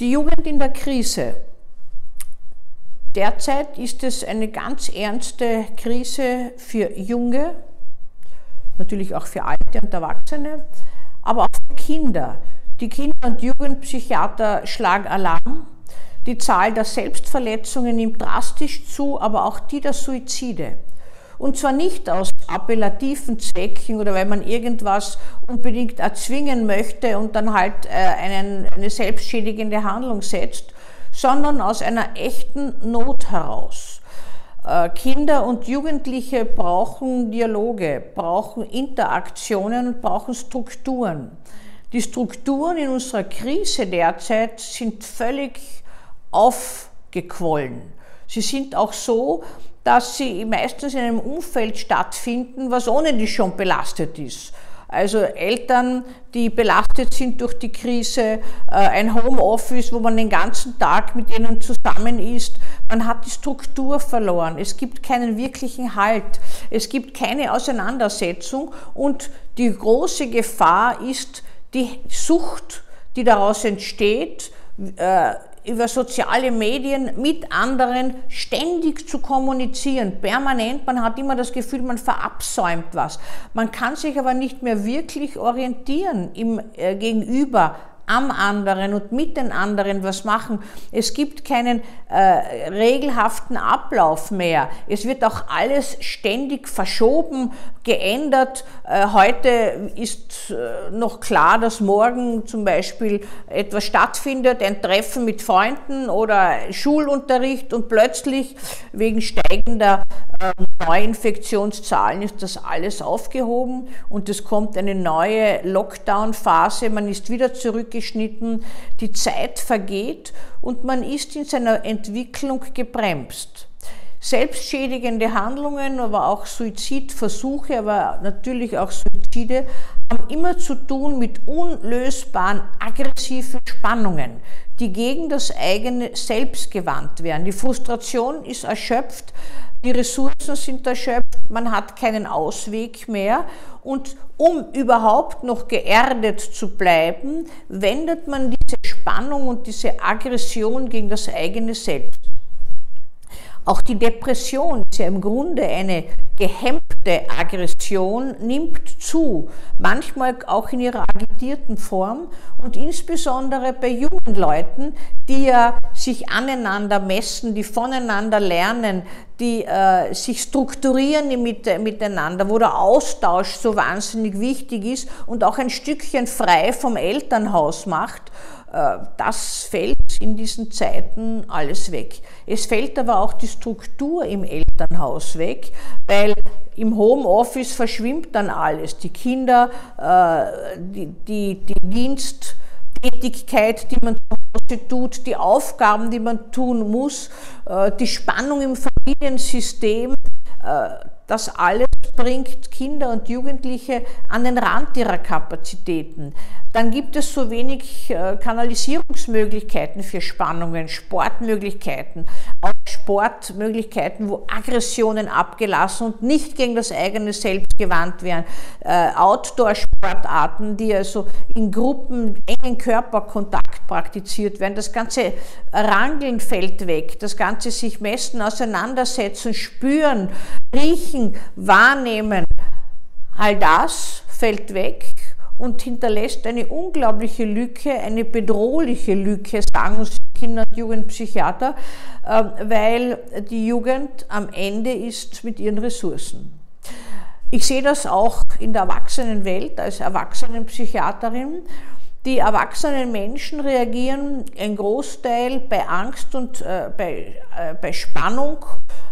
Die Jugend in der Krise. Derzeit ist es eine ganz ernste Krise für Junge, natürlich auch für Alte und Erwachsene, aber auch für Kinder. Die Kinder- und Jugendpsychiater schlagen Alarm. Die Zahl der Selbstverletzungen nimmt drastisch zu, aber auch die der Suizide. Und zwar nicht aus appellativen Zwecken oder weil man irgendwas unbedingt erzwingen möchte und dann halt äh, einen, eine selbstschädigende Handlung setzt, sondern aus einer echten Not heraus. Äh, Kinder und Jugendliche brauchen Dialoge, brauchen Interaktionen und brauchen Strukturen. Die Strukturen in unserer Krise derzeit sind völlig aufgequollen. Sie sind auch so, dass sie meistens in einem Umfeld stattfinden, was ohne die schon belastet ist. Also Eltern, die belastet sind durch die Krise, äh, ein Homeoffice, wo man den ganzen Tag mit ihnen zusammen ist. Man hat die Struktur verloren. Es gibt keinen wirklichen Halt. Es gibt keine Auseinandersetzung. Und die große Gefahr ist die Sucht, die daraus entsteht, äh, über soziale Medien mit anderen ständig zu kommunizieren, permanent. Man hat immer das Gefühl, man verabsäumt was. Man kann sich aber nicht mehr wirklich orientieren im äh, Gegenüber am anderen und mit den anderen was machen. Es gibt keinen äh, regelhaften Ablauf mehr. Es wird auch alles ständig verschoben, geändert. Äh, heute ist äh, noch klar, dass morgen zum Beispiel etwas stattfindet, ein Treffen mit Freunden oder Schulunterricht und plötzlich wegen steigender ähm, Neuinfektionszahlen ist das alles aufgehoben und es kommt eine neue Lockdown-Phase. Man ist wieder zurückgegangen abgeschnitten, die Zeit vergeht und man ist in seiner Entwicklung gebremst. Selbstschädigende Handlungen, aber auch Suizidversuche, aber natürlich auch Suizide haben immer zu tun mit unlösbaren aggressiven Spannungen, die gegen das eigene Selbst gewandt werden. Die Frustration ist erschöpft, die Ressourcen sind erschöpft, man hat keinen Ausweg mehr und um überhaupt noch geerdet zu bleiben, wendet man diese Spannung und diese Aggression gegen das eigene Selbst. Auch die Depression ist ja im Grunde eine gehemmte Aggression, nimmt zu, manchmal auch in ihrer agitierten Form und insbesondere bei jungen Leuten, die ja sich aneinander messen, die voneinander lernen, die äh, sich strukturieren mit, miteinander, wo der Austausch so wahnsinnig wichtig ist und auch ein Stückchen frei vom Elternhaus macht äh, das fällt in diesen Zeiten alles weg. Es fällt aber auch die Struktur im Elternhaus weg, weil im Homeoffice verschwimmt dann alles. Die Kinder, äh, die, die, die Diensttätigkeit, die man zu Hause tut, die Aufgaben, die man tun muss, äh, die Spannung im Familiensystem, das alles bringt Kinder und Jugendliche an den Rand ihrer Kapazitäten. Dann gibt es so wenig äh, Kanalisierungsmöglichkeiten für Spannungen, Sportmöglichkeiten, auch Sportmöglichkeiten, wo Aggressionen abgelassen und nicht gegen das eigene Selbst gewandt werden. Äh, Outdoor-Sportarten, die also in Gruppen engen Körperkontakt praktiziert werden. Das ganze Rangeln fällt weg, das ganze sich messen, auseinandersetzen, spüren, riechen, wahrnehmen. All das fällt weg und hinterlässt eine unglaubliche Lücke, eine bedrohliche Lücke, sagen uns Kinder- und Jugendpsychiater, ähm, weil die Jugend am Ende ist mit ihren Ressourcen. Ich sehe das auch in der Erwachsenenwelt als Erwachsenenpsychiaterin. Die erwachsenen Menschen reagieren ein Großteil bei Angst und äh, bei, äh, bei Spannung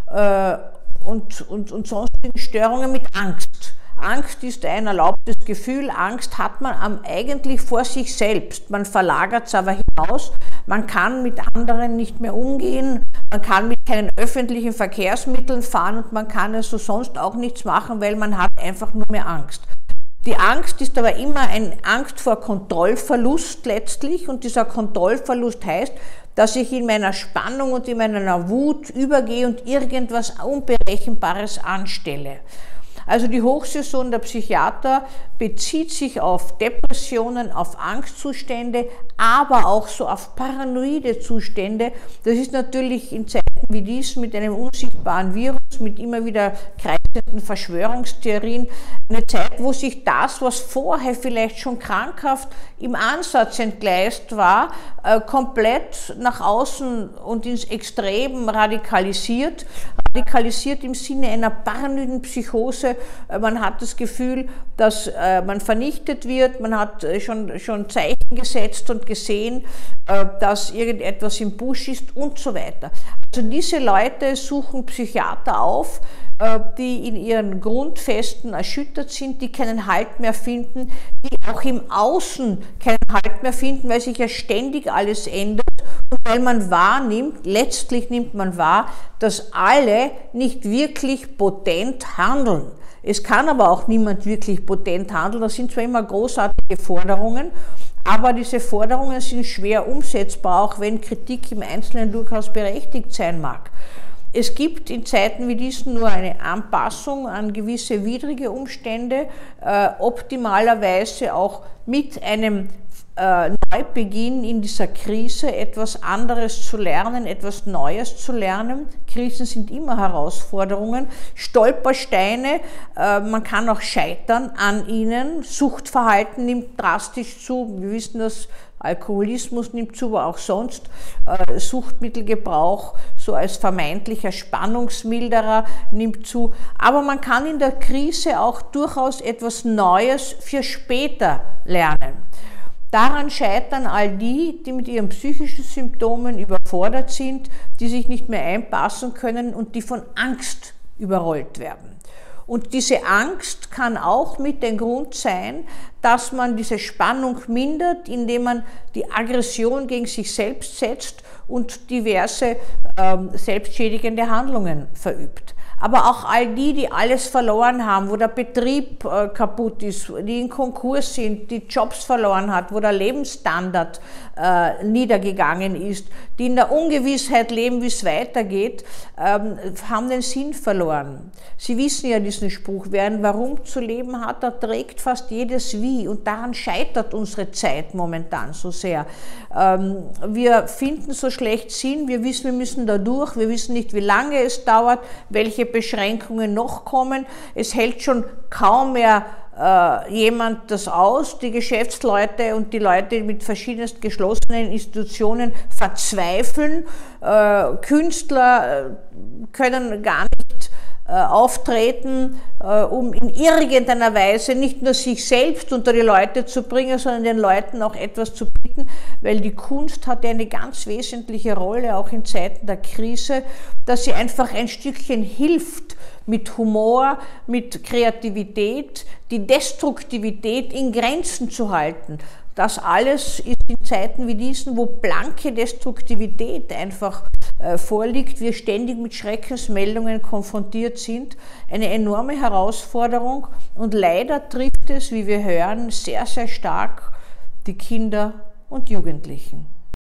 äh, und, und, und sonstigen Störungen mit Angst. Angst ist ein erlaubtes Gefühl. Angst hat man eigentlich vor sich selbst. Man verlagert es aber hinaus. Man kann mit anderen nicht mehr umgehen. Man kann mit keinen öffentlichen Verkehrsmitteln fahren und man kann also sonst auch nichts machen, weil man hat einfach nur mehr Angst. Die Angst ist aber immer eine Angst vor Kontrollverlust letztlich und dieser Kontrollverlust heißt, dass ich in meiner Spannung und in meiner Wut übergehe und irgendwas Unberechenbares anstelle. Also die Hochsaison der Psychiater bezieht sich auf Depressionen, auf Angstzustände, aber auch so auf paranoide Zustände. Das ist natürlich in Zeiten wie diesen mit einem unsichtbaren Virus, mit immer wieder kreisenden Verschwörungstheorien, eine Zeit, wo sich das, was vorher vielleicht schon krankhaft im Ansatz entgleist war, äh, komplett nach außen und ins Extrem radikalisiert radikalisiert im Sinne einer paranoiden Psychose. Äh, man hat das Gefühl, dass äh, man vernichtet wird. Man hat schon, schon Zeichen gesetzt und gesehen, dass irgendetwas im Busch ist und so weiter. Also diese Leute suchen Psychiater auf, die in ihren Grundfesten erschüttert sind, die keinen Halt mehr finden, die auch im Außen keinen Halt mehr finden, weil sich ja ständig alles ändert und weil man wahrnimmt, letztlich nimmt man wahr, dass alle nicht wirklich potent handeln. Es kann aber auch niemand wirklich potent handeln. Das sind zwar immer großartige Forderungen, aber diese Forderungen sind schwer umsetzbar, auch wenn Kritik im Einzelnen durchaus berechtigt sein mag. Es gibt in Zeiten wie diesen nur eine Anpassung an gewisse widrige Umstände, äh, optimalerweise auch mit einem äh, Neubeginn in dieser Krise, etwas anderes zu lernen, etwas Neues zu lernen. Krisen sind immer Herausforderungen, Stolpersteine, äh, man kann auch scheitern an ihnen. Suchtverhalten nimmt drastisch zu. Wir wissen das Alkoholismus nimmt zu, aber auch sonst äh, Suchtmittelgebrauch so als vermeintlicher Spannungsmilderer nimmt zu. Aber man kann in der Krise auch durchaus etwas Neues für später lernen. Daran scheitern all die, die mit ihren psychischen Symptomen überfordert sind, die sich nicht mehr einpassen können und die von Angst überrollt werden. Und diese Angst kann auch mit dem Grund sein, dass man diese Spannung mindert, indem man die Aggression gegen sich selbst setzt und diverse ähm, selbstschädigende Handlungen verübt aber auch all die, die alles verloren haben, wo der Betrieb äh, kaputt ist, die in Konkurs sind, die Jobs verloren hat, wo der Lebensstandard äh, niedergegangen ist, die in der Ungewissheit leben, wie es weitergeht, ähm, haben den Sinn verloren. Sie wissen ja diesen Spruch, wer ein Warum zu leben hat, der trägt fast jedes Wie und daran scheitert unsere Zeit momentan so sehr. Ähm, wir finden so schlecht Sinn, wir wissen, wir müssen da durch, wir wissen nicht, wie lange es dauert, welche Beschränkungen noch kommen. Es hält schon kaum mehr äh, jemand das aus. Die Geschäftsleute und die Leute mit verschiedensten geschlossenen Institutionen verzweifeln. Äh, Künstler äh, können gar nicht auftreten, äh, um in irgendeiner Weise nicht nur sich selbst unter die Leute zu bringen, sondern den Leuten auch etwas zu bieten, weil die Kunst hat eine ganz wesentliche Rolle, auch in Zeiten der Krise, dass sie einfach ein Stückchen hilft, mit Humor, mit Kreativität, die Destruktivität in Grenzen zu halten. Das alles ist in Zeiten wie diesen, wo blanke Destruktivität einfach äh, vorliegt, wir ständig mit Schreckensmeldungen konfrontiert sind, eine enorme Herausforderung und leider trifft es, wie wir hören, sehr, sehr stark die Kinder und Jugendlichen.